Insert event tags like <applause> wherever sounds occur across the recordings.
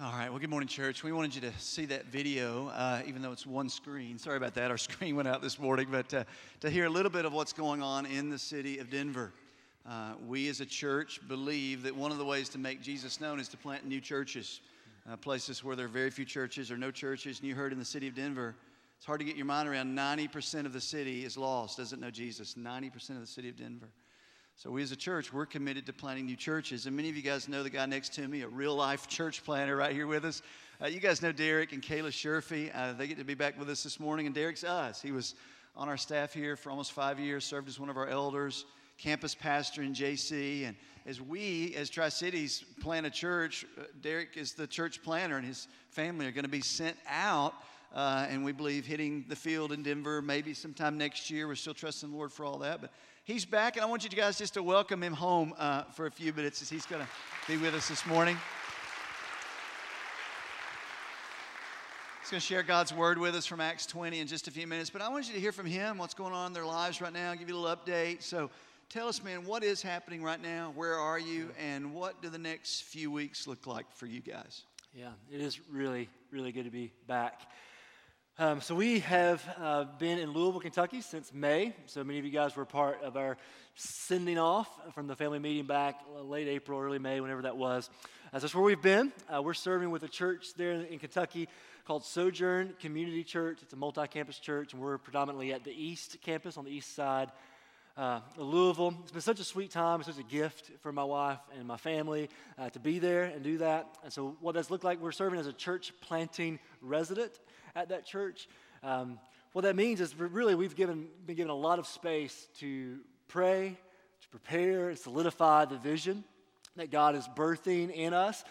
All right. Well, good morning, church. We wanted you to see that video, uh, even though it's one screen. Sorry about that. Our <laughs> screen went out this morning, but uh, to hear a little bit of what's going on in the city of Denver. Uh, we as a church believe that one of the ways to make Jesus known is to plant new churches, uh, places where there are very few churches or no churches. And you heard in the city of Denver, it's hard to get your mind around 90% of the city is lost, doesn't know Jesus. 90% of the city of Denver. So, we as a church, we're committed to planting new churches. And many of you guys know the guy next to me, a real life church planter right here with us. Uh, you guys know Derick and Kayla Sherfey. Uh, they get to be back with us this morning. And Derick's us. He was on our staff here for almost five years, served as one of our elders, campus pastor in JC. And as we, as Tri Cities, plant a church, uh, Derick is the church planter, and his family are going to be sent out. Uh, and we believe hitting the field in Denver maybe sometime next year. We're still trusting the Lord for all that. But he's back, and I want you guys just to welcome him home uh, for a few minutes as he's going to be with us this morning. He's going to share God's word with us from Acts 20 in just a few minutes. But I want you to hear from him what's going on in their lives right now, give you a little update. So tell us, man, what is happening right now? Where are you? And what do the next few weeks look like for you guys? Yeah, it is really, really good to be back. Um, so we have uh, been in Louisville, Kentucky since May. So many of you guys were part of our sending off from the family meeting back late April, early May, whenever that was. Uh, so that's where we've been. Uh, we're serving with a church there in Kentucky called Sojourn Community Church. It's a multi-campus church, and we're predominantly at the East Campus on the east side uh, Louisville. It's been such a sweet time, such a gift for my wife and my family uh, to be there and do that. And so, what that's looked like, we're serving as a church planting resident at that church. Um, what that means is really we've given, been given a lot of space to pray, to prepare, and solidify the vision that God is birthing in us.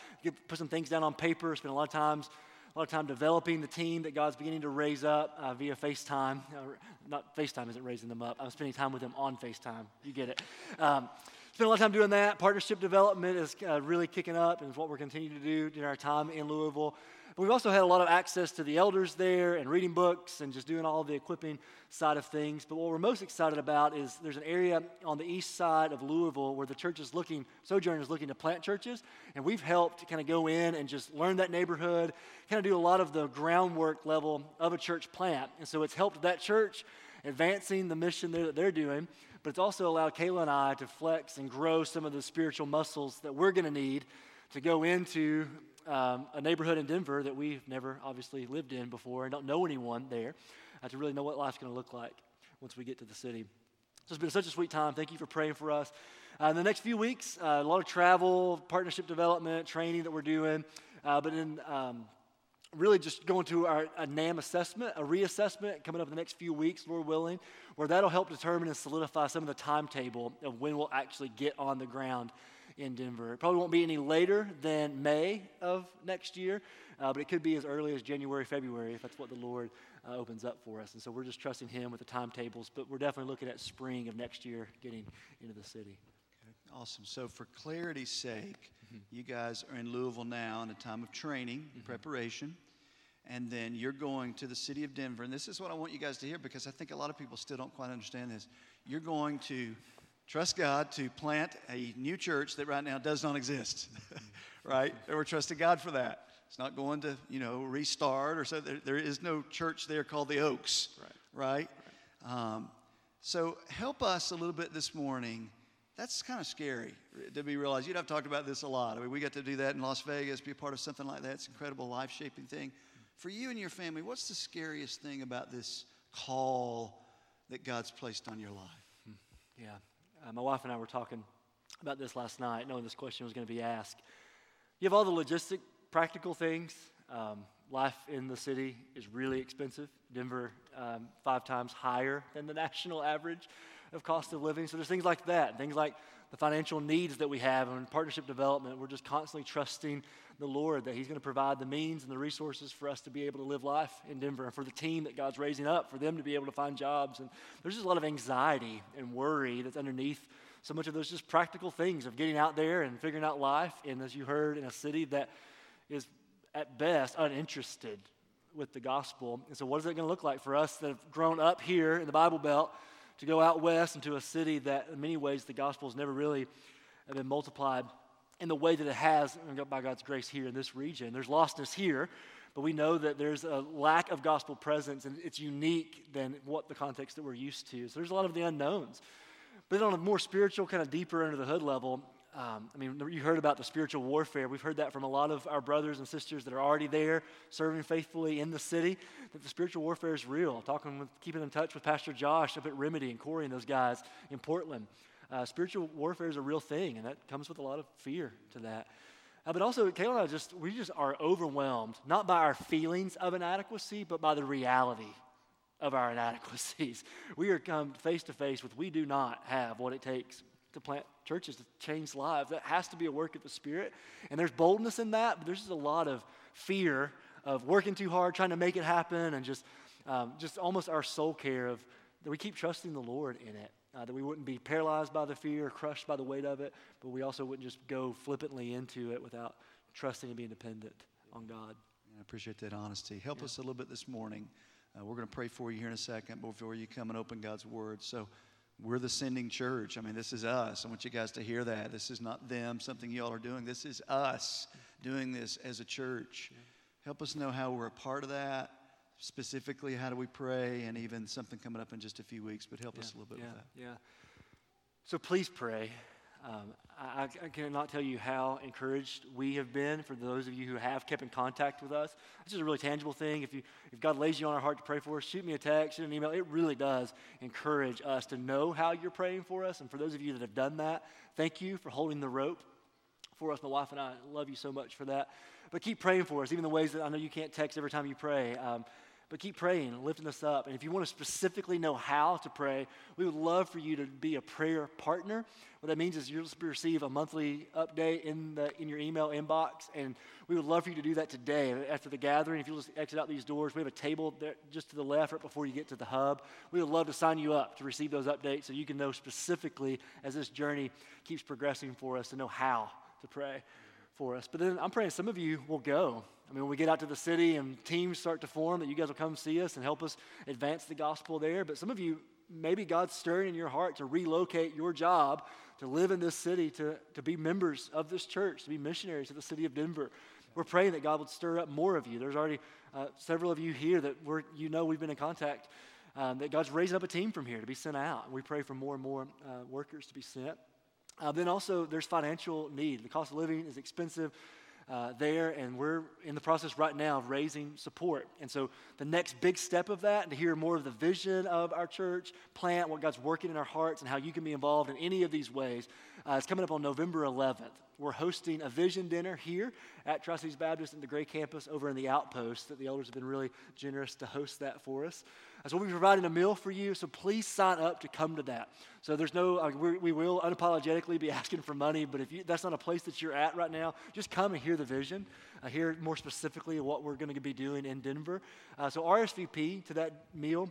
Put some things down on paper, spend a lot of times a lot of time developing the team that God's beginning to raise up uh, via FaceTime. Uh, not FaceTime isn't raising them up. I'm spending time with them on FaceTime. You get it. Um, spend a lot of time doing that. Partnership development is uh, really kicking up and is what we're continuing to do during our time in Louisville. But we've also had a lot of access to the elders there and reading books and just doing all the equipping side of things. But what we're most excited about is there's an area on the east side of Louisville where the church is looking, Sojourn is looking to plant churches. And we've helped kind of go in and just learn that neighborhood, kind of do a lot of the groundwork level of a church plant. And so it's helped that church advancing the mission there that they're doing. But it's also allowed Kayla and I to flex and grow some of the spiritual muscles that we're going to need to go into um, a neighborhood in Denver that we've never obviously lived in before and don't know anyone there uh, to really know what life's going to look like once we get to the city. So it's been such a sweet time. Thank you for praying for us. Uh, in the next few weeks, uh, a lot of travel, partnership development, training that we're doing, uh, but then um, really just going to our a NAM assessment, a reassessment coming up in the next few weeks, Lord willing, where that'll help determine and solidify some of the timetable of when we'll actually get on the ground in Denver. It probably won't be any later than May of next year, uh, but it could be as early as January, February, if that's what the Lord uh, opens up for us. And so we're just trusting Him with the timetables, but we're definitely looking at spring of next year getting into the city. Okay, awesome. So, for clarity's sake, mm-hmm. you guys are in Louisville now in a time of training, mm-hmm. preparation and then you're going to the city of Denver. And this is what I want you guys to hear because I think a lot of people still don't quite understand this. You're going to trust God to plant a new church that right now does not exist, <laughs> right? And we're trusting God for that. It's not going to, you know, restart or so. There, there is no church there called the Oaks, right? right? right. Um, so help us a little bit this morning. That's kind of scary to be realized. You know, I've talked about this a lot. I mean, we got to do that in Las Vegas, be a part of something like that. It's an incredible life shaping thing. For you and your family, what's the scariest thing about this call that God's placed on your life? Hmm. Yeah, uh, my wife and I were talking about this last night, knowing this question was going to be asked. You have all the logistic, practical things. Um, life in the city is really expensive. Denver, um, five times higher than the <laughs> national average of cost of living. So there's things like that, things like the financial needs that we have and partnership development. We're just constantly trusting the Lord that He's going to provide the means and the resources for us to be able to live life in Denver and for the team that God's raising up, for them to be able to find jobs. And there's just a lot of anxiety and worry that's underneath so much of those just practical things of getting out there and figuring out life. And as you heard, in a city that is at best uninterested with the gospel. And so, what is it going to look like for us that have grown up here in the Bible Belt to go out west into a city that, in many ways, the gospel has never really been multiplied in the way that it has by God's grace here in this region. There's lostness here, but we know that there's a lack of gospel presence and it's unique than what the context that we're used to. So there's a lot of the unknowns. But then on a more spiritual, kind of deeper under the hood level, um, I mean, you heard about the spiritual warfare. We've heard that from a lot of our brothers and sisters that are already there, serving faithfully in the city. That the spiritual warfare is real. Talking with, keeping in touch with Pastor Josh up at Remedy and Corey and those guys in Portland. Uh, spiritual warfare is a real thing, and that comes with a lot of fear to that. Uh, but also, Kayla and I just, we just are overwhelmed, not by our feelings of inadequacy, but by the reality of our inadequacies. <laughs> We are come face to face with we do not have what it takes to plant churches, to change lives. That has to be a work of the Spirit. And there's boldness in that, but there's just a lot of fear of working too hard, trying to make it happen, and just, um, just almost our soul care of that we keep trusting the Lord in it uh, that we wouldn't be paralyzed by the fear, crushed by the weight of it, but we also wouldn't just go flippantly into it without trusting and being dependent on God. I appreciate that honesty. Help yeah. us a little bit this morning. Uh, we're going to pray for you here in a second before you come and open God's Word. So, we're the sending church. I mean, this is us. I want you guys to hear that. This is not them, something y'all are doing. This is us doing this as a church. Help us know how we're a part of that specifically how do we pray and even something coming up in just a few weeks but help yeah, us a little bit yeah, with that yeah so please pray um, I, I, cannot tell you how encouraged we have been for those of you who have kept in contact with us. This is a really tangible thing. If, you, if God lays you on our heart to pray for us, shoot me a text, shoot an email. It really does encourage us to know how you're praying for us. And for those of you that have done that, thank you for holding the rope for us. My wife and I love you so much for that. But keep praying for us, even the ways that I know you can't text every time you pray. Um, but keep praying, and lifting us up. And if you want to specifically know how to pray, we would love for you to be a prayer partner. What that means is you'll receive a monthly update in, the, in your email inbox. And we would love for you to do that today. After the gathering, if you'll just exit out these doors, we have a table there just to the left right before you get to the hub. We would love to sign you up to receive those updates so you can know specifically as this journey keeps progressing for us to know how to pray for us. But then I'm praying some of you will go. I mean, when we get out to the city and teams start to form, that you guys will come see us and help us advance the gospel there. But some of you, maybe God's stirring in your heart to relocate your job to live in this city, to, to be members of this church, to be missionaries to the city of Denver. We're praying that God would stir up more of you. There's already uh, several of you here that we're, you know we've been in contact, um, that God's raising up a team from here to be sent out. We pray for more and more uh, workers to be sent. Uh, then also, there's financial need. The cost of living is expensive uh, there, and we're in the process right now of raising support. And so, the next big step of that, and to hear more of the vision of our church plant, what God's working in our hearts, and how you can be involved in any of these ways, uh, is coming up on November 11th. We're hosting a vision dinner here at Tri Cities Baptist in the Gray campus over in the outpost. That the elders have been really generous to host that for us. So we'll be providing a meal for you. So please sign up to come to that. So there's no, uh, we will unapologetically be <laughs> asking for money, but if you, that's not a place that you're at right now, just come and hear the vision. Uh, hear more specifically what we're going to be doing in Denver. Uh, so RSVP to that meal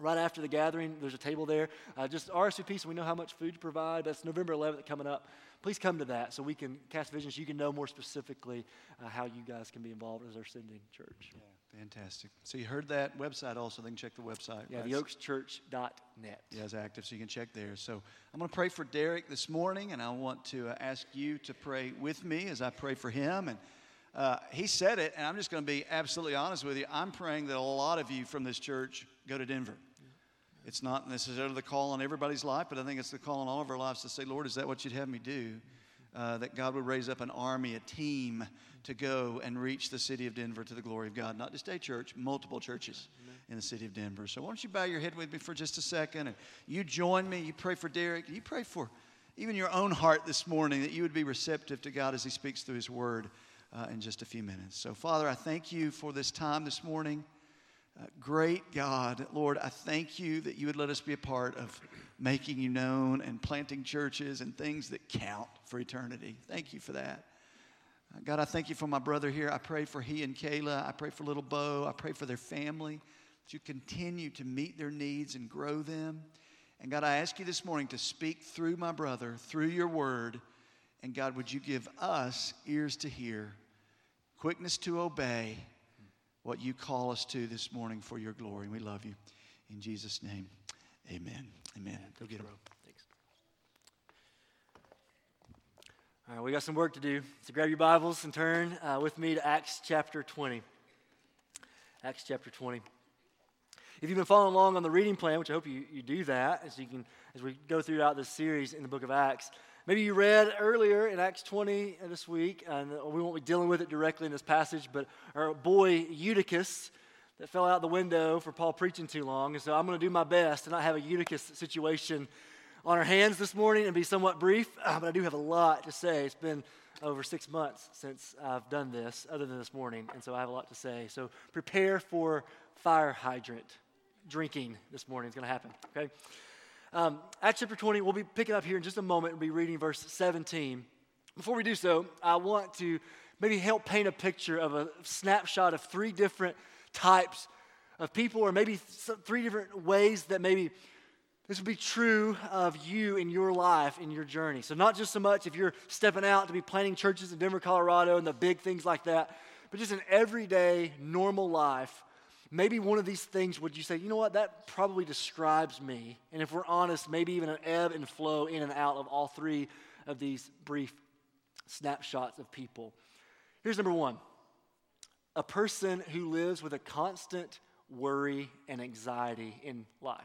right after the gathering. There's a table there. Uh, just RSVP so we know how much food to provide. That's November 11th coming up please come to that so we can cast visions. You can know more specifically uh, how you guys can be involved as our sending church. Yeah, fantastic. So you heard that website also. They can check the website. Yeah, right? theoakschurch.net. Yeah, it's active, so you can check there. So I'm going to pray for Derick this morning, and I want to uh, ask you to pray with me as I pray for him. And uh, he said it, and I'm just going to be absolutely honest with you. I'm praying that a lot of you from this church go to Denver. It's not necessarily the call on everybody's life, but I think it's the call on all of our lives to say, Lord, is that what you'd have me do? Uh, that God would raise up an army, a team to go and reach the city of Denver to the glory of God. Not just a church, multiple churches in the city of Denver. So why don't you bow your head with me for just a second and you join me. You pray for Derick. You pray for even your own heart this morning that you would be receptive to God as He speaks through His word uh, in just a few minutes. So, Father, I thank you for this time this morning. Great God, Lord, I thank you that you would let us be a part of making you known and planting churches and things that count for eternity. Thank you for that. Uh, God, I thank you for my brother here. I pray for he and Kayla. I pray for little Bo. I pray for their family. That you continue to meet their needs and grow them. And God, I ask you this morning to speak through my brother, through your word. And God, would you give us ears to hear, quickness to obey, what you call us to this morning for your glory. And We love you. In Jesus' name, amen. Amen. Go get it. Thanks. All right, we got some work to do. So grab your Bibles and turn uh, with me to Acts chapter 20. Acts chapter 20. If you've been following along on the reading plan, which I hope you, you do that as you can as we go throughout this series in the book of Acts. Maybe you read earlier in Acts 20 this week, and we won't be dealing with it directly in this passage, but our boy Eutychus that fell out the window for Paul preaching too long. And so I'm going to do my best to not have a Eutychus situation on our hands this morning and be somewhat brief, uh, but I do have a lot to say. It's been over six months since I've done this, other than this morning, and so I have a lot to say. So prepare for fire hydrant drinking this morning. It's going to happen, okay? Um, Acts chapter 20, we'll be picking up here in just a moment and be reading verse 17. Before we do so, I want to maybe help paint a picture of a snapshot of three different types of people, or maybe three different ways that maybe this would be true of you in your life, in your journey. So, not just so much if you're stepping out to be planting churches in Denver, Colorado, and the big things like that, but just an everyday, normal life. Maybe one of these things would you say, you know what, that probably describes me. And if we're honest, maybe even an ebb and flow in and out of all three of these brief snapshots of people. Here's number one a person who lives with a constant worry and anxiety in life.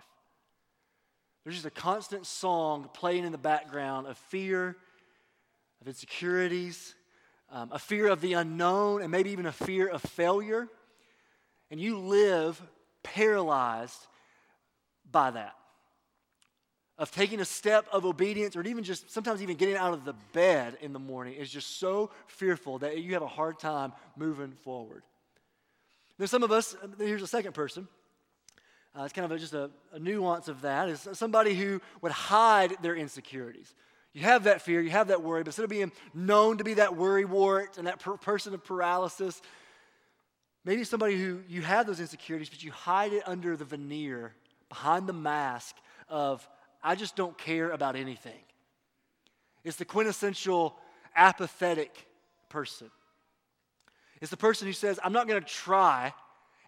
There's just a constant song playing in the background of fear, of insecurities, um, a fear of the unknown, and maybe even a fear of failure. And you live paralyzed by that. Of taking a step of obedience, or even just sometimes even getting out of the bed in the morning, is just so fearful that you have a hard time moving forward. There's some of us, here's a second person uh, it's kind of a, just a, a nuance of that. Is somebody who would hide their insecurities. You have that fear, you have that worry, but instead of being known to be that worry wart and that per- person of paralysis, maybe somebody who you have those insecurities, but you hide it under the veneer, behind the mask of, I just don't care about anything. It's the quintessential apathetic person. It's the person who says, I'm not going to try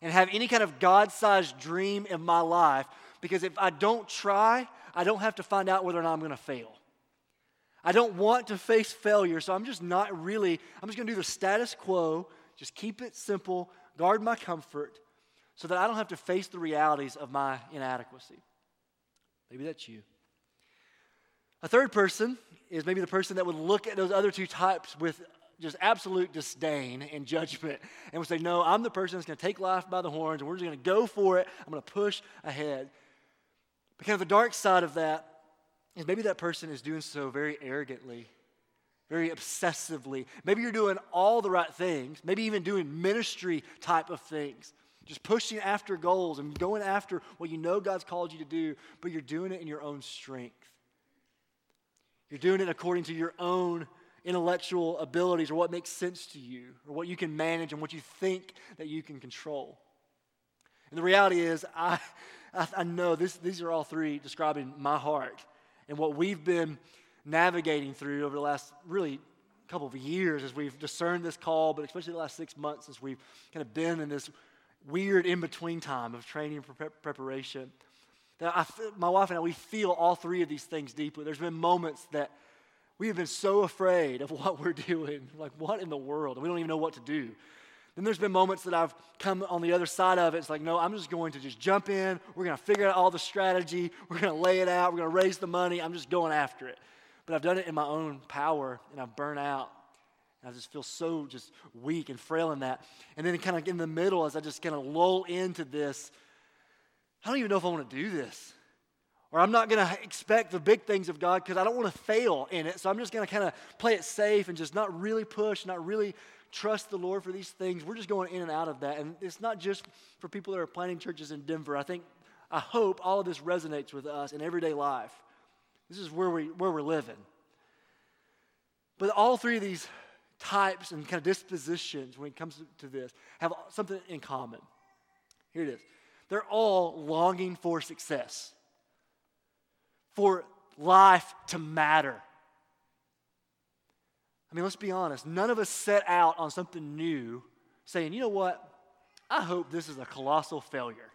and have any kind of God sized dream in my life because if I don't try, I don't have to find out whether or not I'm going to fail. I don't want to face failure, so I'm just not really, I'm just going to do the status quo, just keep it simple, guard my comfort, so that I don't have to face the realities of my inadequacy. Maybe that's you. A third person is maybe the person that would look at those other two types with just absolute disdain and judgment and would say, No, I'm the person that's going to take life by the horns and we're just going to go for it. I'm going to push ahead. But kind of the dark side of that is maybe that person is doing so very arrogantly, very obsessively. Maybe you're doing all the right things, maybe even doing ministry type of things, just pushing after goals and going after what you know God's called you to do, but you're doing it in your own strength. You're doing it according to your own intellectual abilities or what makes sense to you or what you can manage and what you think that you can control. And the reality is, I, I, I know this, these are all three describing my heart and what we've been navigating through over the last really couple of years as we've discerned this call, but especially the last six months as we've kind of been in this weird in between time of training and preparation. That I, my wife and I, we feel all three of these things deeply. There's been moments that we have been so afraid of <laughs> what we're doing. Like, what in the world? We don't even know what to do. Then there's been moments that I've come on the other side of it. It's like, no, I'm just going to just jump in. We're going to figure out all the strategy. We're going to lay it out. We're going to raise the money. I'm just going after it. But I've done it in my own power and I've burnt out. And I just feel so just weak and frail in that. And then kind of in the middle, as I just kind of lull into this, I don't even know if I want to do this. Or I'm not going to expect the big things of God because I don't want to fail in it. So I'm just going to kind of play it safe and just not really push, not really trust the Lord for these things. We're just going in and out of that. And it's not just for people that are planting churches in Denver. I think, I hope all of this resonates with us in everyday life. This is where, we, where we're living. But all three of these types and kind of dispositions when it comes to this have something in common. Here it is. They're all longing for success for life to matter. I mean, let's be honest. None of us set out on something new saying, you know what? I hope this is a colossal failure.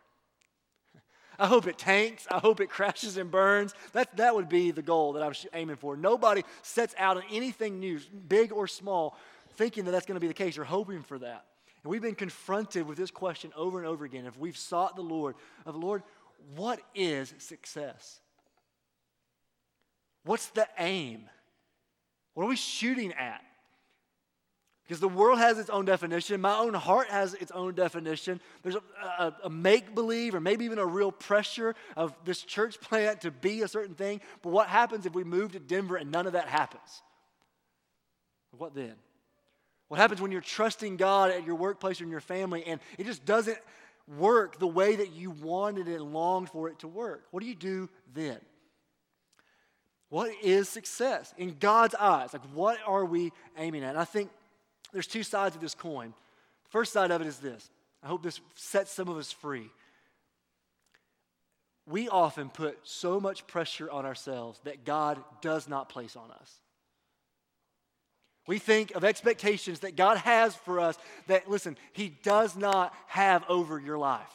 I hope it tanks. I hope it <laughs> crashes and burns. That, that would be the goal that I'm aiming for. Nobody sets out on anything new, big or small, thinking that that's going to be the case or hoping for that. And we've been confronted with this question over and over again. If we've sought the Lord, of Lord, what is success? What's the aim? What are we shooting at? Because the world has its own definition. My own heart has its own definition. There's a, a, a make believe or maybe even a real pressure of this church plant to be a certain thing. But what happens if we move to Denver and none of that happens? What then? What happens when you're trusting God at your workplace or in your family and it just doesn't work the way that you wanted and longed for it to work? What do you do then? What is success in God's eyes? Like, what are we aiming at? And I think there's two sides of this coin. The first side of it is this I hope this sets some of us free. We often put so much pressure on ourselves that God does not place on us. We think of expectations that God has for us that, listen, He does not have over your life.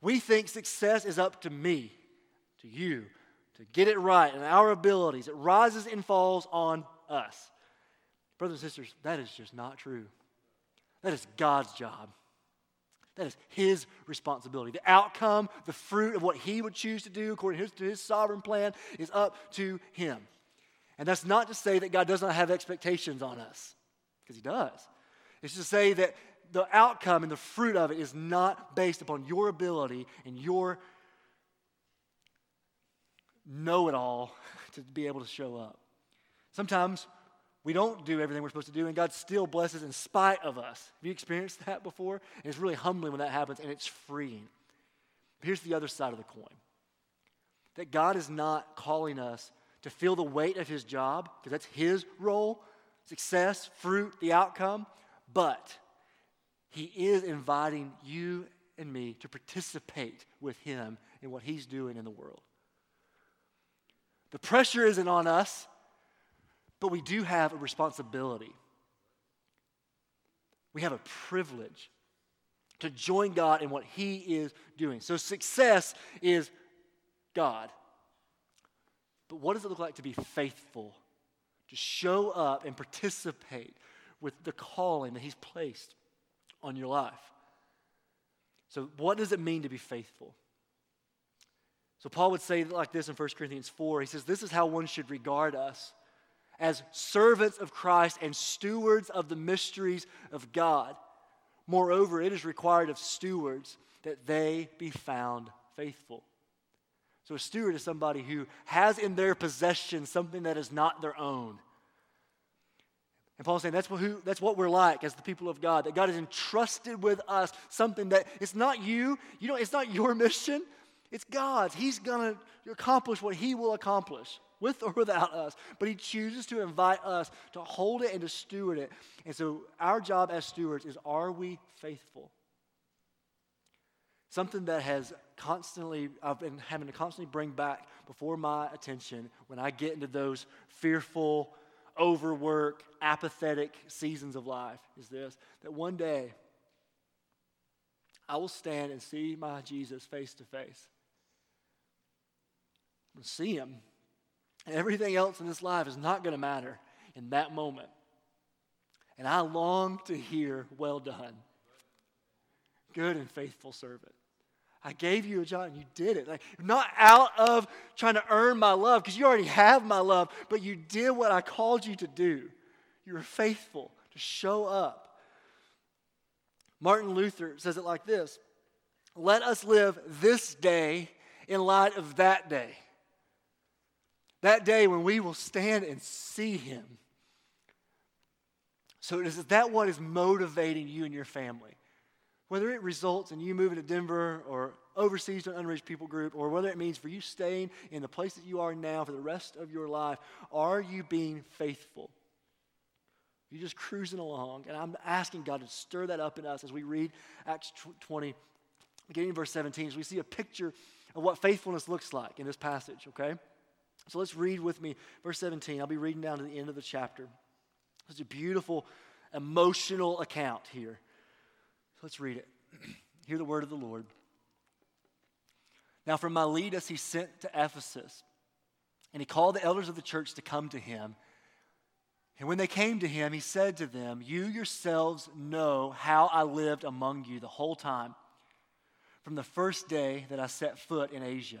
We think success is up to me, to you, to get it right and our abilities. It rises and falls on us. Brothers and sisters, that is just not true. That is God's job. That is His responsibility. The outcome, the fruit of what He would choose to do according to His, to his sovereign plan is up to Him. And that's not to say that God does not have expectations on us, because He does. It's to say that the outcome and the fruit of it is not based upon your ability and your know it all <laughs> to be able to show up. Sometimes we don't do everything we're supposed to do, and God still blesses in spite of us. Have you experienced <laughs> that before? And it's really humbling when that happens, and it's freeing. But here's the other side of the coin that God is not calling us to feel the weight of His job, because that's His role success, fruit, the outcome, but He is inviting you and me to participate with Him in what He's doing in the world. The pressure isn't on us but we do have a responsibility. We have a privilege to join God in what He is doing. So success is God. But what does it look like to be faithful, to show up and participate with the calling that He's placed on your life? So, what does it mean to be faithful? So, Paul would say like this in 1 Corinthians 4. He says, This is how one should regard us as servants of Christ and stewards of the mysteries of God. Moreover, it is required of stewards that they be found faithful. So, a steward is somebody who has in their possession something that is not their own. And Paul's saying that's what, who, that's what we're like as the people of God, that God has entrusted with us something that it's not you, you know, it's not your mission, it's God's. He's going to accomplish what He will accomplish with or without us, but He chooses to invite us to hold it and to steward it. And so, our job as stewards is are we faithful? Something that has constantly, I've been having to constantly bring back before my attention when I get into those fearful, overwork, apathetic seasons of life is this that one day I will stand and see my Jesus face to face. See him Everything else in this life is not going to matter in that moment. And I long to hear, well done, good and faithful servant. I gave you a job and you did it. Like, not out of trying to earn my love, because you already have my love, but you did what I called you to do. You were faithful to show up. Martin Luther says it like this Let us live this day in light of that day. That day when we will stand and see him. So, is that what is motivating you and your family? Whether it results in you moving to Denver or overseas to an unreached people group, or whether it means for you staying in the place that you are now for the rest of your life, are you being faithful? You're just cruising along. And I'm asking God to stir that up in us as we read Acts 20, beginning in verse 17, as we see a picture of what faithfulness looks like in this passage, okay? So let's read with me verse 17. I'll be reading down to the end of the chapter. It's a beautiful, emotional account here. So let's read it. <clears throat> Hear the word of the Lord. Now, from Miletus, he sent to Ephesus, and he called the elders of the church to come to him. And when they came to him, he said to them, You yourselves know how I lived among you the whole time, from the first day that I set foot in Asia,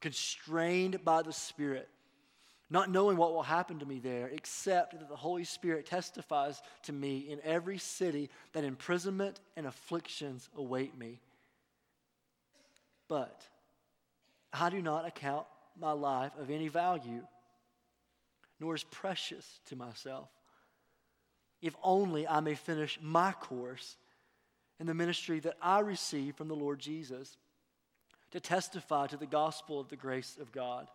constrained by the Spirit not knowing what will happen to me there, except that the Holy Spirit testifies to me in every city that imprisonment and afflictions await me. But I do not account my life of any value, nor as precious to myself, if only I may finish my course in the ministry that I received from the Lord Jesus to testify to the gospel of the grace of God.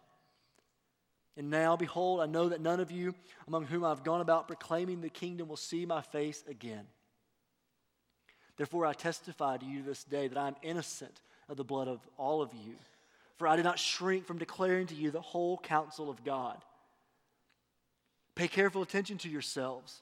And now, behold, I know that none of you among whom I've gone about proclaiming the kingdom will see my face again. Therefore, I testify to you this day that I am innocent of the blood of all of you, for I did not shrink from declaring to you the whole counsel of God. Pay careful attention to yourselves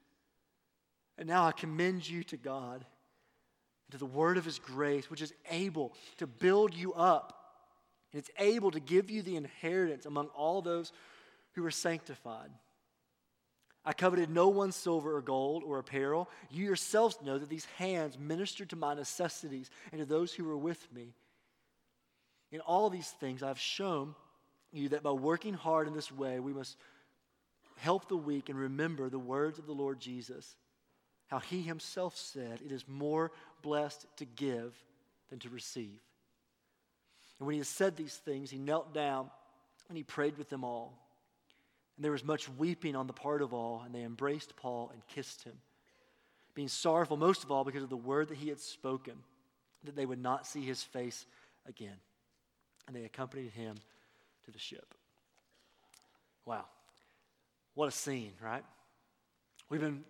And now I commend you to God and to the word of his grace, which is able to build you up and it's able to give you the inheritance among all those who are sanctified. I coveted no one's silver or gold or apparel. You yourselves know that these hands ministered to my necessities and to those who were with me. In all these things, I've shown you that by working hard in this way, we must help the weak and remember the words of the Lord Jesus, how he himself said, It is more blessed to give than to receive. And when he had said these things, he knelt down and he prayed with them all. And there was much weeping on the part of all, and they embraced Paul and kissed him, being sorrowful most of all because of the word that he had spoken, that they would not see his face again. And they accompanied him to the ship. Wow. What a scene, right? We've been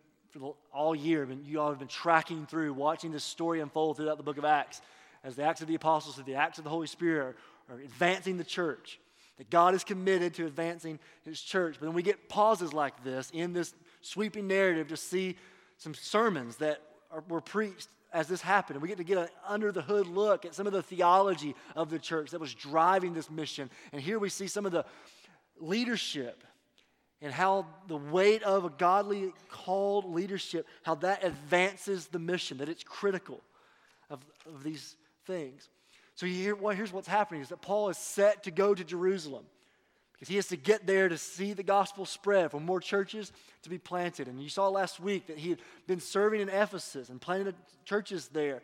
all year, you all have been tracking through, watching this story unfold throughout the book of Acts as the Acts of the Apostles or the Acts of the Holy Spirit are, are advancing the church. That God is committed to advancing His church. But then we get pauses like this in this sweeping narrative to see some sermons that are, were preached as this happened. And we get to get an under the hood look at some of the theology of the church that was driving this mission. And here we see some of the leadership and how the weight of a godly called leadership, how that advances the mission, that it's critical of, of these things. So here, well, here's what's happening is that Paul is set to go to Jerusalem because he has to get there to see the gospel spread for more churches to be planted. And you saw last week that he had been serving in Ephesus and planting churches there.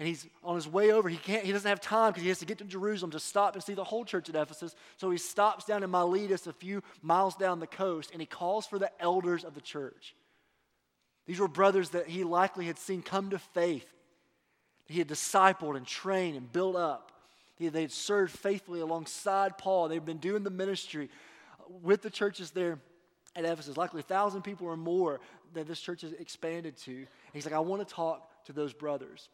And he's on his way over. He can't. He doesn't have time because he has to get to Jerusalem to stop and see the whole church at Ephesus. So he stops down in Miletus, a few miles down the coast, and he calls for the elders of the church. These were brothers that he likely had seen come to faith he had discipled and trained and built up. They had served faithfully alongside Paul. They'd been doing the ministry with the churches there at Ephesus, likely a thousand people or more that this church has expanded to. And he's like, I want to talk to those brothers.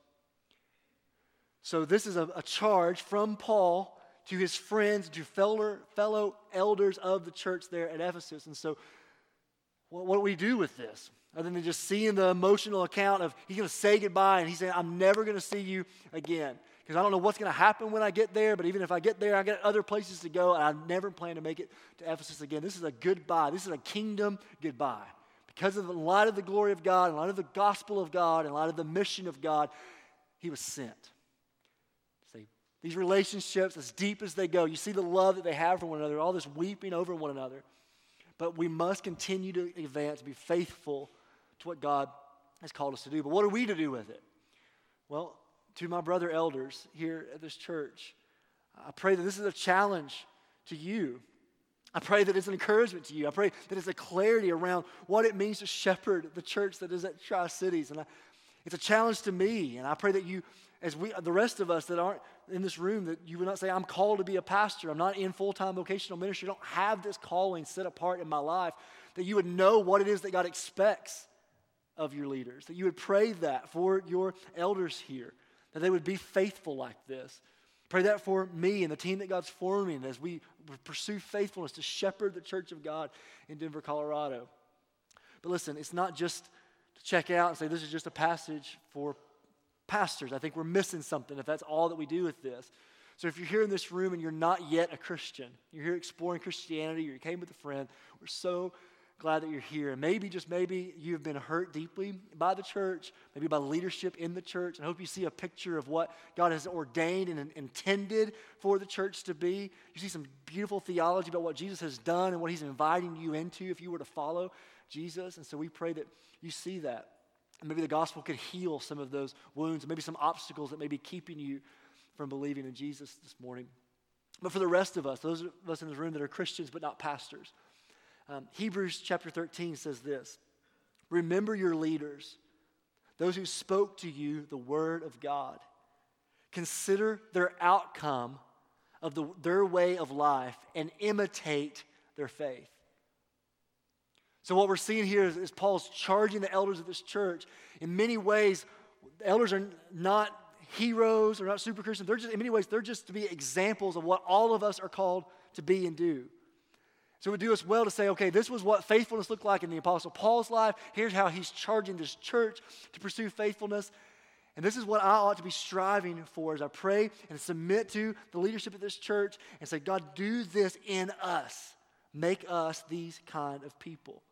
So this is a, a charge from Paul to his friends, to fellow, fellow elders of the church there at Ephesus. And so, what, what do we do with this? other than just seeing the emotional account of he's going to say goodbye and he's saying, I'm never going to see you again. Because I don't know what's going to happen when I get there, but even if I get there, I got other places to go, and I never plan to make it to Ephesus again. This is a goodbye. This is a kingdom goodbye. Because of the light of the glory of God, in light of the gospel of God, in light of the mission of God, he was sent. These relationships, as deep as they go, you see the love that they have for one another, all this weeping over one another. But we must continue to advance, be faithful to what God has called us to do. But what are we to do with it? Well, to my brother elders here at this church, I pray that this is a challenge to you. I pray that it's an encouragement to you. I pray that it's a clarity around what it means to shepherd the church that is at Tri Cities. And I, it's a challenge to me. And I pray that you, as we, the rest of us that aren't in this room, that you would not say, I'm called to be a pastor. I'm not in full time vocational ministry. I don't have this calling set apart in my life. That you would know what it is that God expects of your leaders. That you would pray that for your elders here. That they would be faithful like this. Pray that for me and the team that God's forming as we pursue faithfulness to shepherd the church of God in Denver, Colorado. But listen, it's not just to check out and say this is just a passage for pastors. I think we're missing something if that's all that we do with this. So if you're here in this room and you're not yet a Christian, you're here exploring Christianity or you came with a friend, we're so glad that you're here. And maybe, just maybe, you've been hurt deeply by the church, maybe by leadership in the church. I hope you see a picture of what God has ordained and intended for the church to be. You see some beautiful theology about what Jesus has done and what he's inviting you into if you were to follow Jesus. And so we pray that you see that. And maybe the gospel could heal some of those wounds, maybe some obstacles that may be keeping you from believing in Jesus this morning. But for the rest of us, those of us in this room that are Christians but not pastors, um, Hebrews chapter 13 says this Remember your leaders, those who spoke to you the word of God. Consider their outcome of the, their way of life and imitate their faith. So, what we're seeing here is, is Paul's charging the elders of this church. In many ways, elders are not heroes or not super Christians. They're just, in many ways, they're just to be examples of what all of us are called to be and do. So it would do us well to say, okay, this was what faithfulness looked like in the Apostle Paul's life. Here's how he's charging this church to pursue faithfulness. And this is what I ought to be striving for as I pray and submit to the leadership of this church and say, God, do this in us. Make us these kind of people.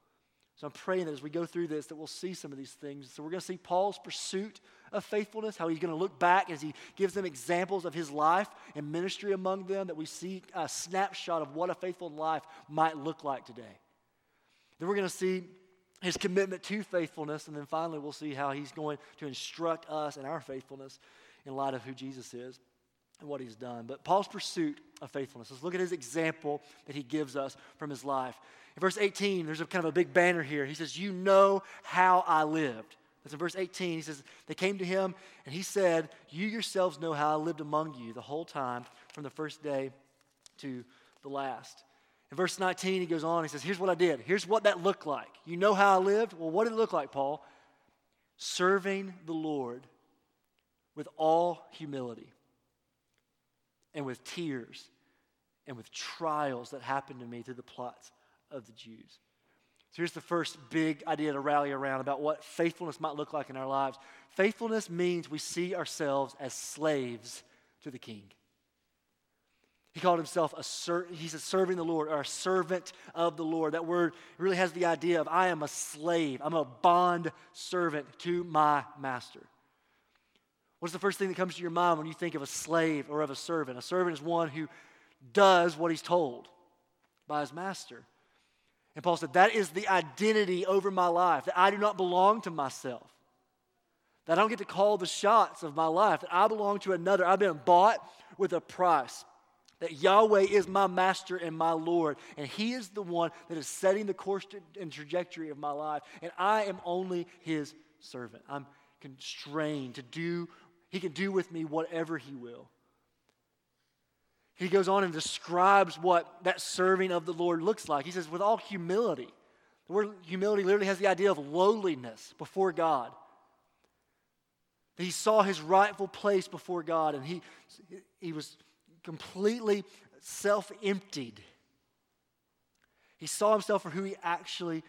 So I'm praying that as we go through this, that we'll see some of these things. So we're going to see Paul's pursuit of faithfulness, how he's going to look back as he gives them examples of his life and ministry among them, that we see a snapshot of what a faithful life might look like today. Then we're going to see his commitment to faithfulness, and then finally we'll see how he's going to instruct us in our faithfulness in light of who Jesus is and what he's done. But Paul's pursuit of faithfulness. Let's look at his example that he gives us from his life. In verse 18, there's a kind of a big banner here. He says, You know how I lived. That's in verse 18. He says, They came to him, and he said, You yourselves know how I lived among you the whole time, from the first day to the last. In verse 19, he goes on, he says, Here's what I did. Here's what that looked like. You know how I lived? Well, what did it look like, Paul? Serving the Lord with all humility and with tears and with trials that happened to me through the plots of the Jews. So here's the first big idea to rally around about what faithfulness might look like in our lives. Faithfulness means we see ourselves as slaves to the king. He called himself a ser- he's a serving the Lord or a servant of the Lord. That word really has the idea of I am a slave. I'm a bond servant to my master. What's the first thing that comes to your mind when you think of a slave or of a servant? A servant is one who does what he's told by his master. And Paul said, That is the identity over my life, that I do not belong to myself, that I don't get to call the shots of my life, that I belong to another. I've been bought with a price, that Yahweh is my master and my Lord, and He is the one that is setting the course and trajectory of my life, and I am only His servant. I'm constrained to do, He can do with me whatever He will. He goes on and describes what that serving of the Lord looks like. He says, with all humility. The word humility literally has the idea of lowliness before God. He saw his rightful place before God and he, he was completely self emptied. He saw himself for who he actually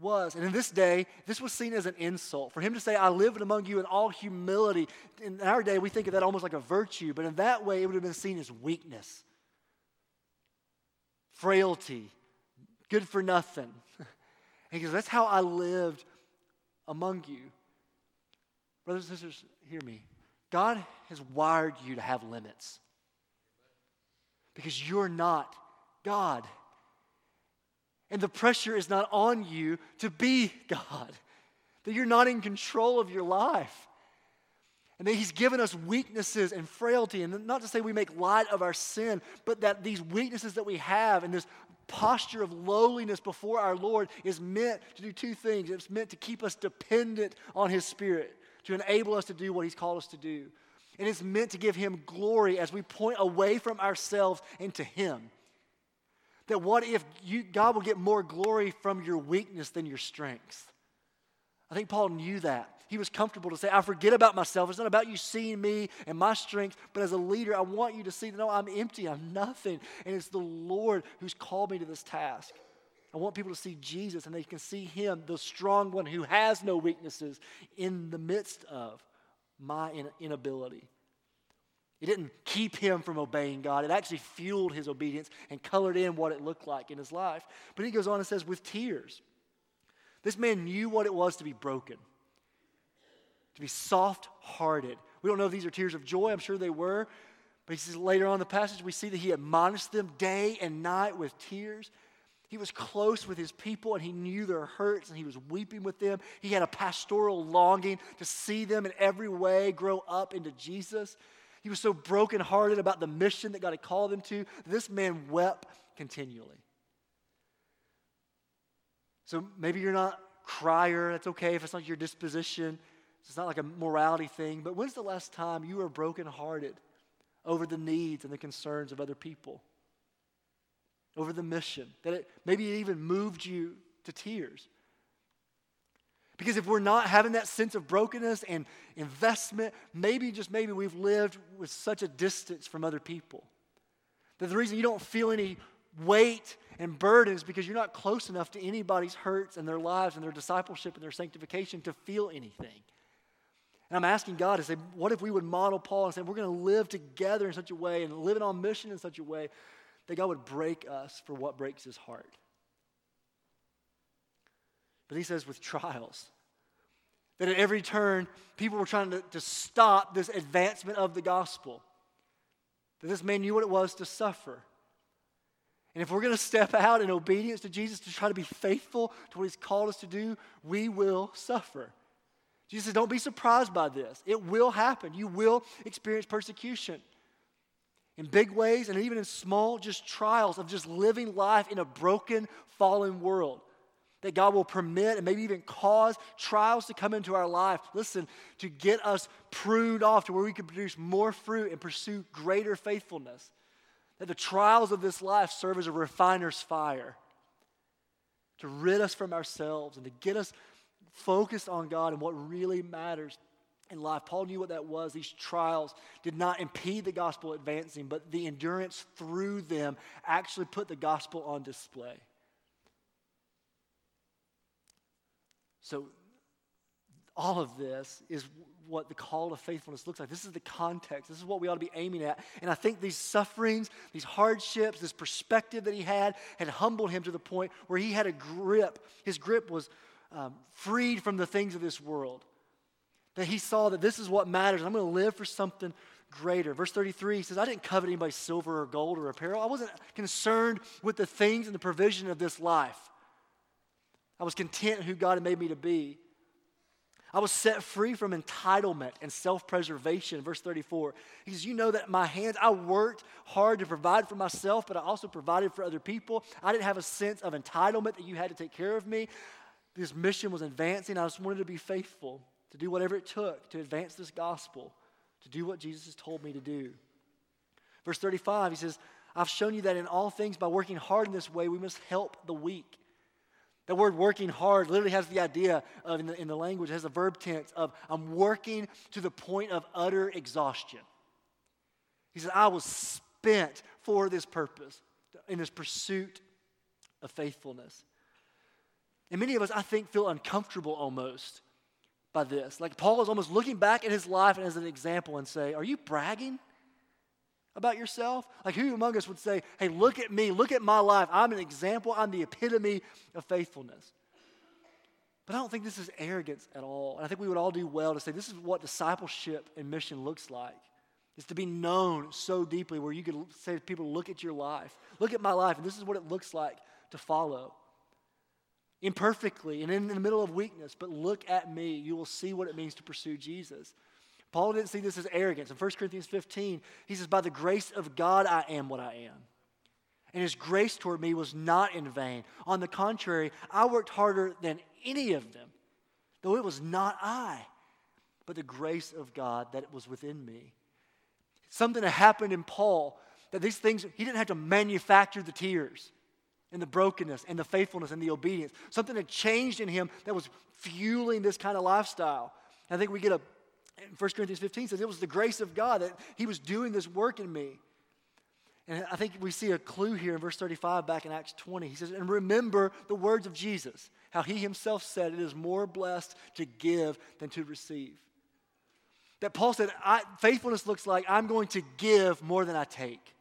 was. And in this day, this was seen as an insult. For him to say, I lived among you in all humility, in our day, we think of that almost like a virtue, but in that way, it would have been seen as weakness, frailty, good for nothing. <laughs> he goes, That's how I lived among you. Brothers and sisters, hear me. God has wired you to have limits. because you're not God. And the pressure is not on you to be God, that you're not in control of your life. And that He's given us weaknesses and frailty. And not to say we make light of our sin, but that these weaknesses that we have and this posture of lowliness before our Lord is meant to do two things. It's meant to keep us dependent on His Spirit, to enable us to do what He's called us to do. And it's meant to give Him glory as we point away from ourselves into Him. That what if you, God will get more glory from your weakness than your strength? I think Paul knew that. He was comfortable to say, I forget about myself. It's not about you seeing me and my strength, but as a leader, I want you to see that no, I'm empty, I'm nothing. And it's the Lord who's called me to this task. I want people to see Jesus and they can see Him, the strong one who has no weaknesses, in the midst of my inability. It didn't keep him from obeying God. It actually fueled his obedience and colored in what it looked like in his life. But he goes on and says, with tears. This man knew what it was to be broken to be soft hearted. We don't know if these are tears of joy, I'm sure they were. But he says later on in the passage, we see that he admonished them day and night with tears. He was close with his people and he knew their hurts and he was weeping with them. He had a pastoral longing to see them in every way grow up into Jesus. He was so brokenhearted about the mission that God had called him to. This man wept continually. So maybe you're not a crier. That's okay if it's not your disposition. It's not like a morality thing, but when's the last time you were brokenhearted over the needs and the concerns of other people? Over the mission? That it, maybe it even moved you to tears. Because if we're not having that sense of brokenness and investment, maybe, just maybe, we've lived with such a distance from other people. That the reason you don't feel any weight and burden is because you're not close enough to anybody's hurts and their lives and their discipleship and their sanctification to feel anything. And I'm asking God to say, what if we would model Paul and say, we're going to live together in such a way and live on mission in such a way that God would break us for what breaks his heart? But he says, with trials. That at every turn, people were trying to, to stop this advancement of the gospel. That this man knew what it was to suffer. And if we're going to step out in obedience to Jesus to try to be faithful to what he's called us to do, we will suffer. Jesus says, Don't be surprised by this. It will happen. You will experience persecution in big ways and even in small, just trials of just living life in a broken, fallen world. That God will permit and maybe even cause trials to come into our life. Listen, to get us pruned off to where we can produce more fruit and pursue greater faithfulness. That the trials of this life serve as a refiner's fire to rid us from ourselves and to get us focused on God and what really matters in life. Paul knew what that was. These trials did not impede the gospel advancing, but the endurance through them actually put the gospel on display. So, all of this is what the call to faithfulness looks like. This is the context. This is what we ought to be aiming at. And I think these sufferings, these hardships, this perspective that he had had humbled him to the point where he had a grip. His grip was um, freed from the things of this world. That he saw that this is what matters. I'm going to live for something greater. Verse 33 he says, I didn't covet anybody's silver or gold or apparel. I wasn't concerned with the things and the provision of this life. I was content who God had made me to be. I was set free from entitlement and self preservation. Verse 34. He says, You know that my hands, I worked hard to provide for myself, but I also provided for other people. I didn't have a sense of entitlement that you had to take care of me this mission was advancing. I just wanted to be faithful, to do whatever it took to advance this gospel, to do what Jesus has told me to do. Verse 35, he says, I've shown you that in all things, by working hard in this way, we must help the weak. The word working hard literally has the idea of, in the, in the language, has a verb tense of I'm working to the point of utter exhaustion. He says, I was spent for this purpose, in this pursuit of faithfulness. And many of us, I think, feel uncomfortable almost by this. Like Paul is almost looking back at his life as an example and say, Are you bragging about yourself? Like who among us would say, Hey, look at me, look at my life. I'm an example, I'm the epitome of faithfulness. But I don't think this is arrogance at all. And I think we would all do well to say this is what discipleship and mission looks like. is to be known so deeply where you could say to people, look at your life. Look at my life, and this is what it looks like to follow. Imperfectly and in the middle of weakness, but look at me. You will see what it means to pursue Jesus. Paul didn't see this as arrogance. In 1 Corinthians 15, he says, By the grace of God, I am what I am. And his grace toward me was not in vain. On the contrary, I worked harder than any of them, though it was not I, but the grace of God that was within me. Something that happened in Paul that these things, he didn't have to manufacture the tears and the brokenness and the faithfulness and the obedience. Something had changed in him that was fueling this kind of lifestyle. I think we get a, 1 Corinthians 15 says, it was the grace of God that he was doing this work in me. And I think we see a clue here in verse 35 back in Acts 20. He says, And remember the words of Jesus, how he himself said, It is more blessed to give than to receive that Paul said, faithfulness looks like I'm going to give more than I take.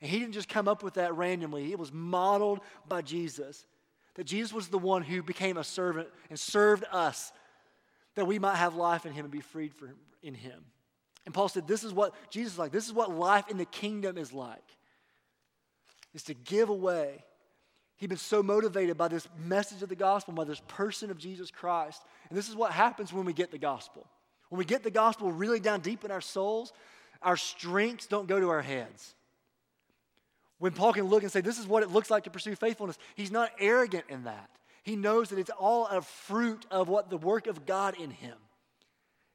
And he didn't just come up with that randomly, it was modeled by Jesus. That Jesus was the one who became a servant and served us that we might have life in him and be freed from, in him. And Paul said, This is what Jesus is like. This is what life in the kingdom is like. Is to give away. He'd been so motivated by this message of the gospel, by this person of Jesus Christ. And this is what happens when we get the gospel. When we get the gospel really down deep in our souls, our strengths don't go to our heads. When Paul can look and say, This is what it looks like to pursue faithfulness, he's not arrogant in that. He knows that it's all a fruit of what the work of God in him.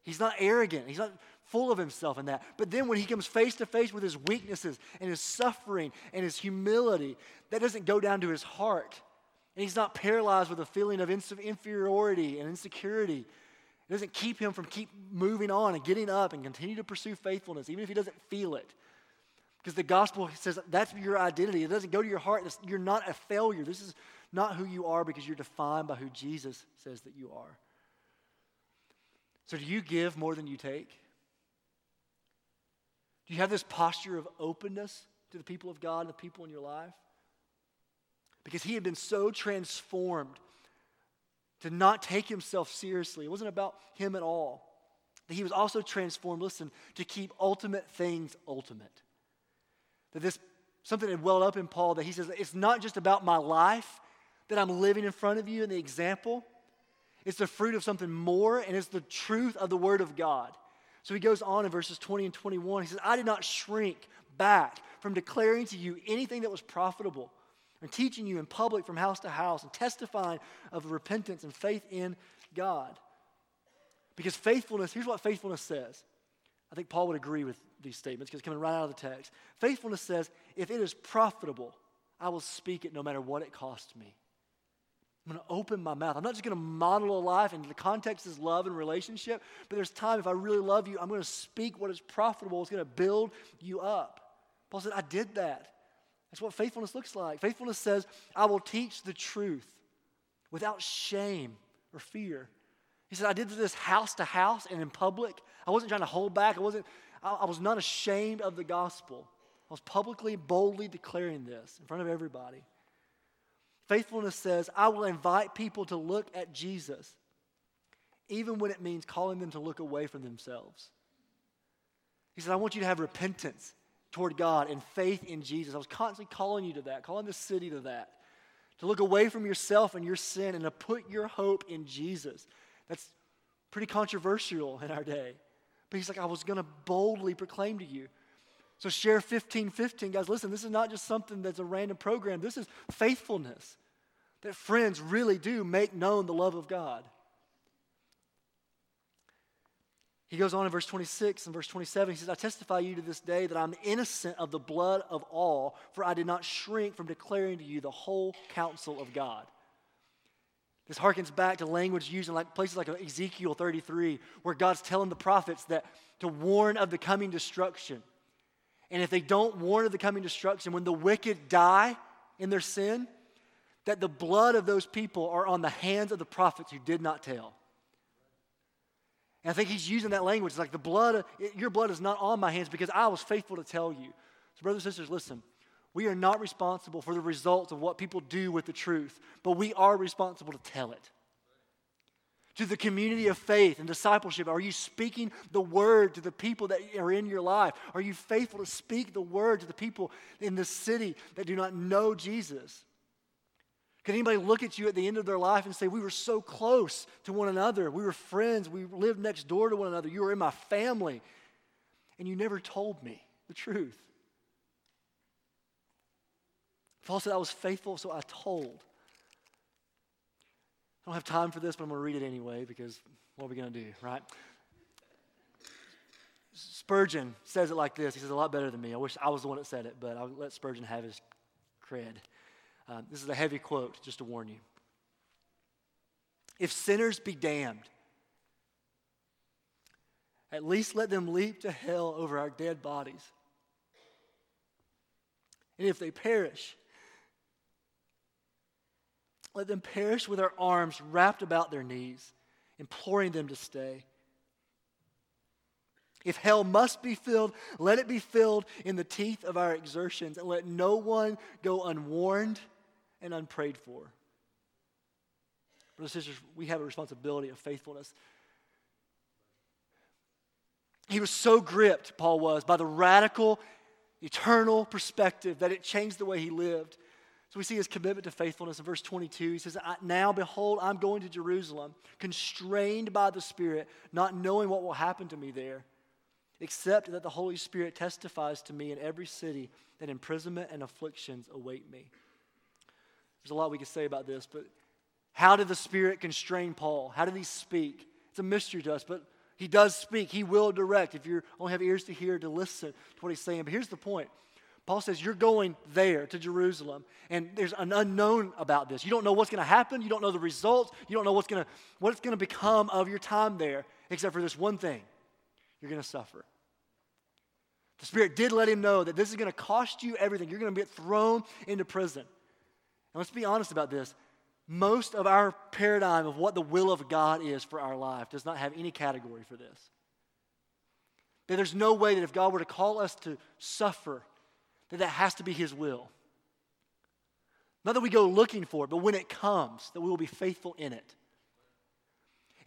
He's not arrogant. He's not full of himself in that. But then when he comes face to face with his weaknesses and his suffering and his humility, that doesn't go down to his heart. And he's not paralyzed with a feeling of inferiority and insecurity. It doesn't keep him from keep moving on and getting up and continue to pursue faithfulness, even if he doesn't feel it. Because the gospel says that's your identity. It doesn't go to your heart. You're not a failure. This is not who you are because you're defined by who Jesus says that you are. So, do you give more than you take? Do you have this posture of openness to the people of God and the people in your life? Because he had been so transformed to not take himself seriously. It wasn't about him at all. He was also transformed, listen, to keep ultimate things ultimate. That this, something had welled up in Paul that he says, it's not just about my life that I'm living in front of you and the example. It's the fruit of something more, and it's the truth of the Word of God. So he goes on in verses 20 and 21. He says, I did not shrink back from declaring to you anything that was profitable and teaching you in public from house to house and testifying of repentance and faith in God. Because faithfulness, here's what faithfulness says. I think Paul would agree with these statements because it's coming right out of the text. Faithfulness says, if it is profitable, I will speak it no matter what it costs me. I'm going to open my mouth. I'm not just going to model a life, and the context is love and relationship, but there's time, if I really love you, I'm going to speak what is profitable. It's going to build you up. Paul said, I did that. That's what faithfulness looks like. Faithfulness says, I will teach the truth without shame or fear. He said, I did this house to house and in public. I wasn't trying to hold back. I wasn't, I, I was not ashamed of the gospel. I was publicly, boldly declaring this in front of everybody. Faithfulness says, I will invite people to look at Jesus, even when it means calling them to look away from themselves. He said, I want you to have repentance toward God and faith in Jesus. I was constantly calling you to that, calling the city to that, to look away from yourself and your sin and to put your hope in Jesus. That's pretty controversial in our day. But he's like, I was going to boldly proclaim to you. So share 15 15. Guys, listen, this is not just something that's a random program. This is faithfulness. That friends really do make known the love of God. He goes on in verse 26 and verse 27. He says, I testify you to this day that I'm innocent of the blood of all, for I did not shrink from declaring to you the whole counsel of God. This harkens back to language used in like places like Ezekiel 33, where God's telling the prophets that to warn of the coming destruction. And if they don't warn of the coming destruction, when the wicked die in their sin, that the blood of those people are on the hands of the prophets who did not tell. And I think he's using that language. It's like the blood, your blood is not on my hands because I was faithful to tell you. So, brothers and sisters, listen. We are not responsible for the results of what people do with the truth, but we are responsible to tell it. to the community of faith and discipleship? Are you speaking the word to the people that are in your life? Are you faithful to speak the word to the people in the city that do not know Jesus? Can anybody look at you at the end of their life and say, We were so close to one another? We were friends. We lived next door to one another. You were in my family. And you never told me the truth. Paul said, I was faithful, so I told. I don't have time for this, but I'm going to read it anyway because what are we going to do, right? Spurgeon says it like this. He says a lot better than me. I wish I was the one that said it, but I'll let Spurgeon have his cred. Uh, this is a heavy quote, just to warn you. If sinners be damned, at least let them leap to hell over our dead bodies. And if they perish, let them perish with our arms wrapped about their knees, imploring them to stay. If hell must be filled, let it be filled in the teeth of our exertions, and let no one go unwarned and unprayed for. Brothers and sisters, we have a responsibility of faithfulness. He was so gripped, Paul was, by the radical, eternal perspective that it changed the way he lived. So we see his commitment to faithfulness in verse 22. He says, Now behold, I'm going to Jerusalem, constrained by the Spirit, not knowing what will happen to me there, except that the Holy Spirit testifies to me in every city that imprisonment and afflictions await me. There's a lot we could say about this, but how did the Spirit constrain Paul? How did he speak? It's a mystery to us, but he does speak. He will direct if you only have ears to hear, to listen to what he's saying. But here's the point Paul says, You're going there to Jerusalem, and there's an unknown about this. You don't know what's going to happen. You don't know the results. You don't know what's going to, what's going to become of your time there, except for this one thing you're going to suffer. The Spirit did let him know that this is going to cost you everything. You're going to get thrown into prison. And let's be honest about this. Most of our paradigm of what the will of God is for our life does not have any category for this. That there's no way that if God were to call us to suffer, that that has to be His will. Not that we go looking for it, but when it comes, that we will be faithful in it.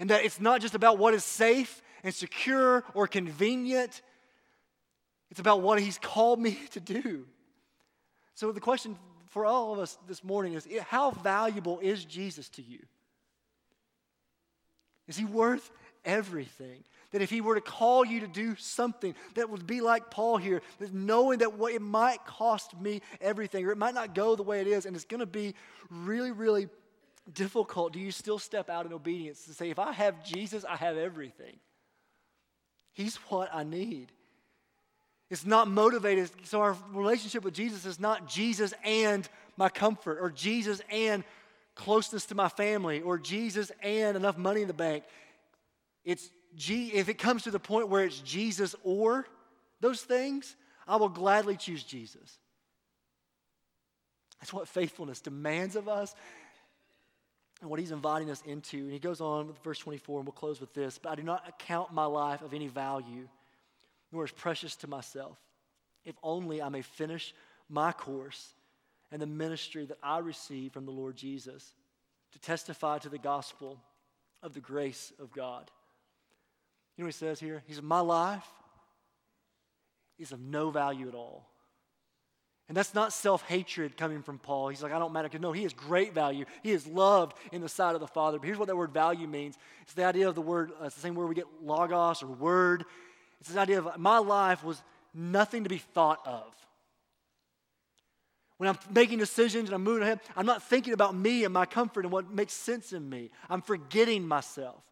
And that it's not just about what is safe and secure or convenient, it's about what He's called me <laughs> to do. So the question for all of us this morning is how valuable is Jesus to you? Is He worth everything? That if he were to call you to do something that would be like Paul here, that knowing that what it might cost me everything, or it might not go the way it is, and it's going to be really, really difficult, do you still step out in obedience to say, if I have Jesus, I have everything? He's what I need. It's not motivated. So our relationship with Jesus is not Jesus and my comfort, or Jesus and closeness to my family, or Jesus and enough money in the bank. It's if it comes to the point where it's Jesus or those things, I will gladly choose Jesus. That's what faithfulness demands of us and what he's inviting us into. And he goes on with verse 24, and we'll close with this. But I do not account my life of any value, nor as precious to myself, if only I may finish my course and the ministry that I receive from the Lord Jesus to testify to the gospel of the grace of God. You know what he says here? He says, My life is of no value at all. And that's not self hatred coming from Paul. He's like, I don't matter. Because No, he has great value. He is loved in the sight of the Father. But here's what that word value means it's the idea of the word, uh, it's the same word we get logos or word. It's this idea of my life was nothing to be thought of. When I'm making decisions and I'm moving ahead, I'm not thinking about me and my comfort and what makes sense in me. I'm forgetting myself.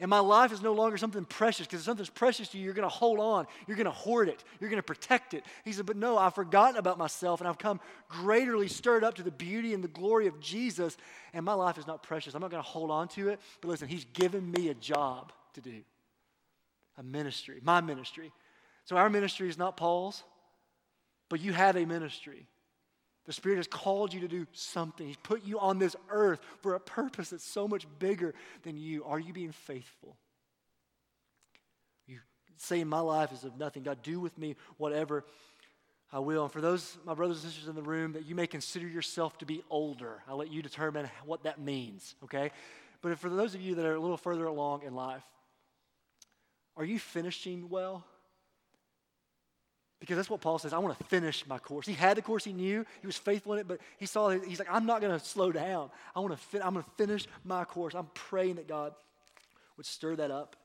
And my life is no longer something precious because if something's precious to you, you're going to hold on. You're going to hoard it. You're going to protect it. He said, But no, I've forgotten about myself and I've come greaterly stirred up to the beauty and the glory of Jesus. And my life is not precious. I'm not going to hold on to it. But listen, He's given me a job to do, a ministry, my ministry. So our ministry is not Paul's, but you have a ministry. The Spirit has called you to do something. He's put you on this earth for a purpose that's so much bigger than you. Are you being faithful? You say, My life is of nothing. God, do with me whatever I will. And for those, my brothers and sisters in the room, that you may consider yourself to be older, I'll let you determine what that means, okay? But for those of you that are a little further along in life, are you finishing well? Because that's what Paul says. I want to finish my course. He had the course he knew. He was faithful in it, but he saw it. He's like, I'm not going to slow down. I want to I'm going to finish my course. I'm praying that God would stir that up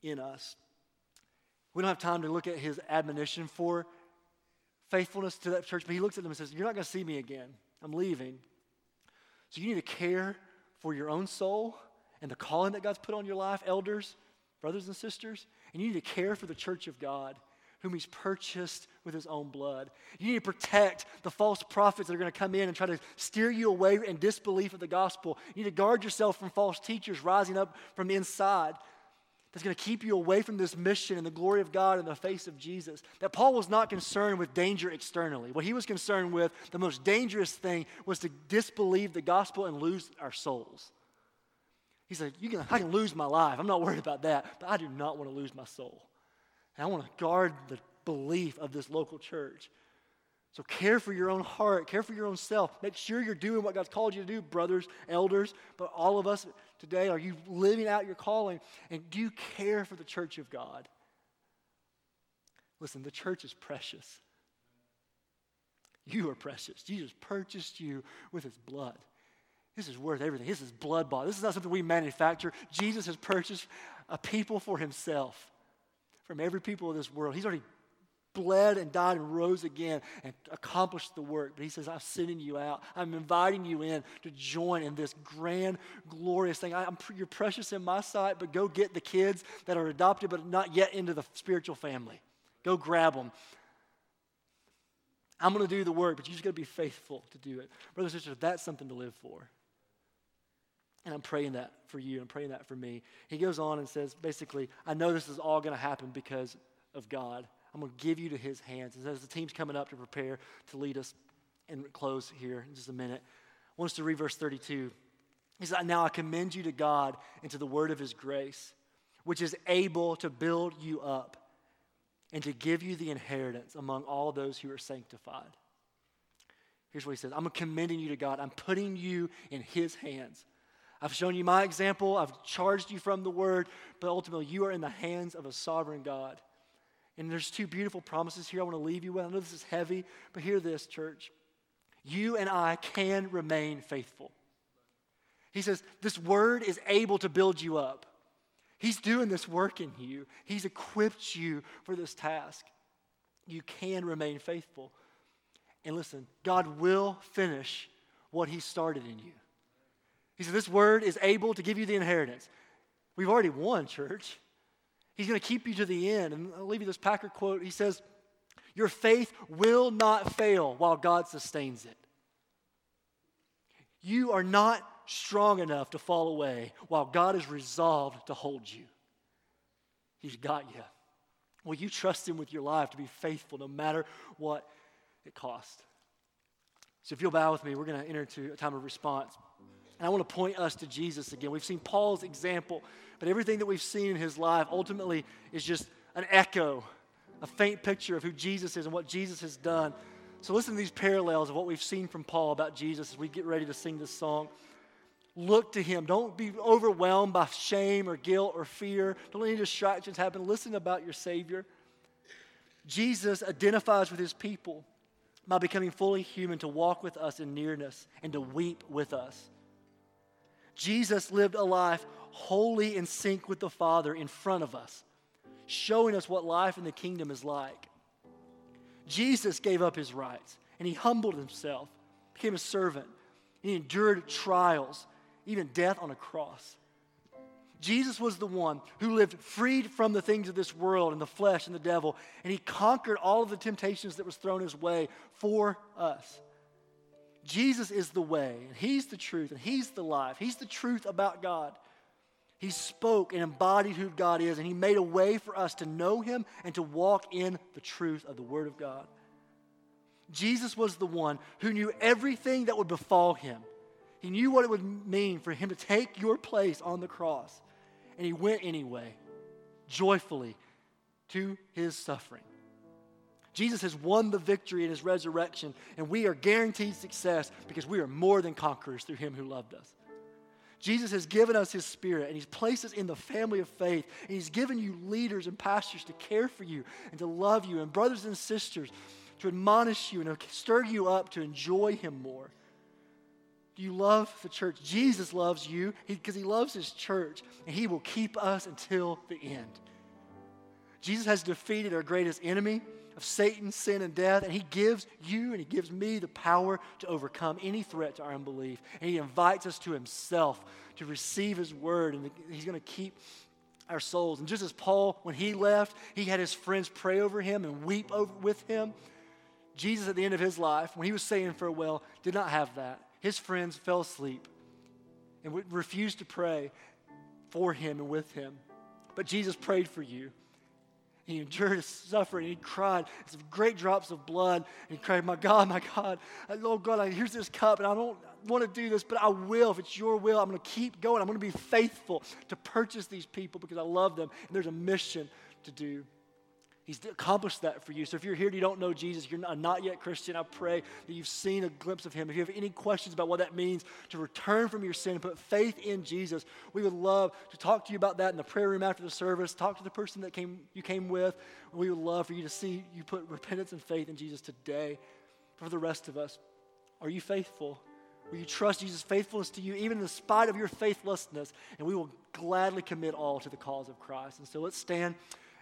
in us. We don't have time to look at his admonition for faithfulness to that church, but he looks at them and says, You're not going to see me again. I'm leaving. So you need to care for your own soul and the calling that God's put on your life, elders, brothers and sisters. And you need to care for the church of God, whom He's purchased with His own blood. You need to protect the false prophets that are going to come in and try to steer you away in disbelief of the gospel. You need to guard yourself from false teachers rising up from inside that's going to keep you away from this mission and the glory of God in the face of Jesus. That Paul was not concerned with danger externally. What he was concerned with, the most dangerous thing, was to disbelieve the gospel and lose our souls. He said, you can, I can lose my life. I'm not worried about that, but I do not want to lose my soul. And I want to guard the belief of this local church. So care for your own heart, care for your own self. Make sure you're doing what God's called you to do, brothers, elders, but all of us today, are you living out your calling? And do you care for the church of God? Listen, the church is precious. You are precious. Jesus purchased you with his blood. This is worth everything. This is blood bought. This is not something we manufacture. Jesus has purchased a people for himself from every people of this world. He's already bled and died and rose again and accomplished the work. But he says, I'm sending you out. I'm inviting you in to join in this grand, glorious thing. I, am you're precious in my sight, but go get the kids that are adopted but not yet into the spiritual family. Go grab them. I'm going to do the work, but you just got to be faithful to do it. Brothers and sisters, that's something to live for. And I'm praying that for you. I'm praying that for me. He goes on and says, basically, I know this is all going to happen because of God. I'm going to give you to his hands. And as the team's coming up to prepare to lead us and close here in just a minute, I want us to read verse 32. He says, Now I commend you to God and to the word of his grace, which is able to build you up and to give you the inheritance among all those who are sanctified. Here's what he says I'm commending you to God. I'm putting you in his hands. I've shown you my example. I've charged you from the word, but ultimately you are in the hands of a sovereign God. And there's two beautiful promises here I want to leave you with. I know this is heavy, but hear this, church. You and I can remain faithful. He says, This word is able to build you up. He's doing this work in you, He's equipped you for this task. You can remain faithful. And listen, God will finish what He started in you. He said, This word is able to give you the inheritance. We've already won, church. He's going to keep you to the end. And I'll leave you this Packer quote. He says, Your faith will not fail while God sustains it. You are not strong enough to fall away while God is resolved to hold you. He's got you. Will you trust Him with your life to be faithful no matter what it costs? So, if you'll bow with me, we're going to enter into a time of response. And I want to point us to Jesus again. We've seen Paul's example, but everything that we've seen in his life ultimately is just an echo, a faint picture of who Jesus is and what Jesus has done. So listen to these parallels of what we've seen from Paul about Jesus as we get ready to sing this song. Look to him. Don't be overwhelmed by shame or guilt or fear. Don't let any distractions happen. Listen about your Savior. Jesus identifies with his people by becoming fully human to walk with us in nearness and to weep with us. Jesus lived a life wholly in sync with the Father in front of us, showing us what life in the kingdom is like. Jesus gave up his rights and he humbled himself, became a servant, he endured trials, even death on a cross. Jesus was the one who lived freed from the things of this world and the flesh and the devil, and he conquered all of the temptations that was thrown his way for us. Jesus is the way, and He's the truth, and He's the life. He's the truth about God. He spoke and embodied who God is, and He made a way for us to know Him and to walk in the truth of the Word of God. Jesus was the one who knew everything that would befall Him. He knew what it would mean for Him to take your place on the cross, and He went anyway, joyfully, to His suffering. Jesus has won the victory in his resurrection, and we are guaranteed success because we are more than conquerors through him who loved us. Jesus has given us his spirit and he's placed us in the family of faith. And he's given you leaders and pastors to care for you and to love you, and brothers and sisters to admonish you and to stir you up to enjoy him more. Do you love the church? Jesus loves you because he, he loves his church, and he will keep us until the end. Jesus has defeated our greatest enemy of Satan, sin, and death, and he gives you and he gives me the power to overcome any threat to our unbelief. And he invites us to himself to receive his word, and he's going to keep our souls. And just as Paul, when he left, he had his friends pray over him and weep over with him. Jesus, at the end of his life, when he was saying farewell, did not have that. His friends fell asleep and refused to pray for him and with him. But Jesus prayed for you. He endured his suffering. He cried some great drops of blood. And he cried, My God, my God, oh God, here's this cup, and I don't want to do this, but I will. If it's your will, I'm going to keep going. I'm going to be faithful to purchase these people because I love them. And there's a mission to do. He's accomplished that for you. So if you're here and you don't know Jesus, you're not, not yet Christian, I pray that you've seen a glimpse of him. If you have any questions about what that means to return from your sin and put faith in Jesus, we would love to talk to you about that in the prayer room after the service. Talk to the person that came, you came with. We would love for you to see you put repentance and faith in Jesus today. For the rest of us, are you faithful? Will you trust Jesus' faithfulness to you, even in spite of your faithlessness? And we will gladly commit all to the cause of Christ. And so let's stand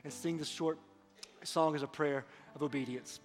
and sing this short song is a prayer of obedience.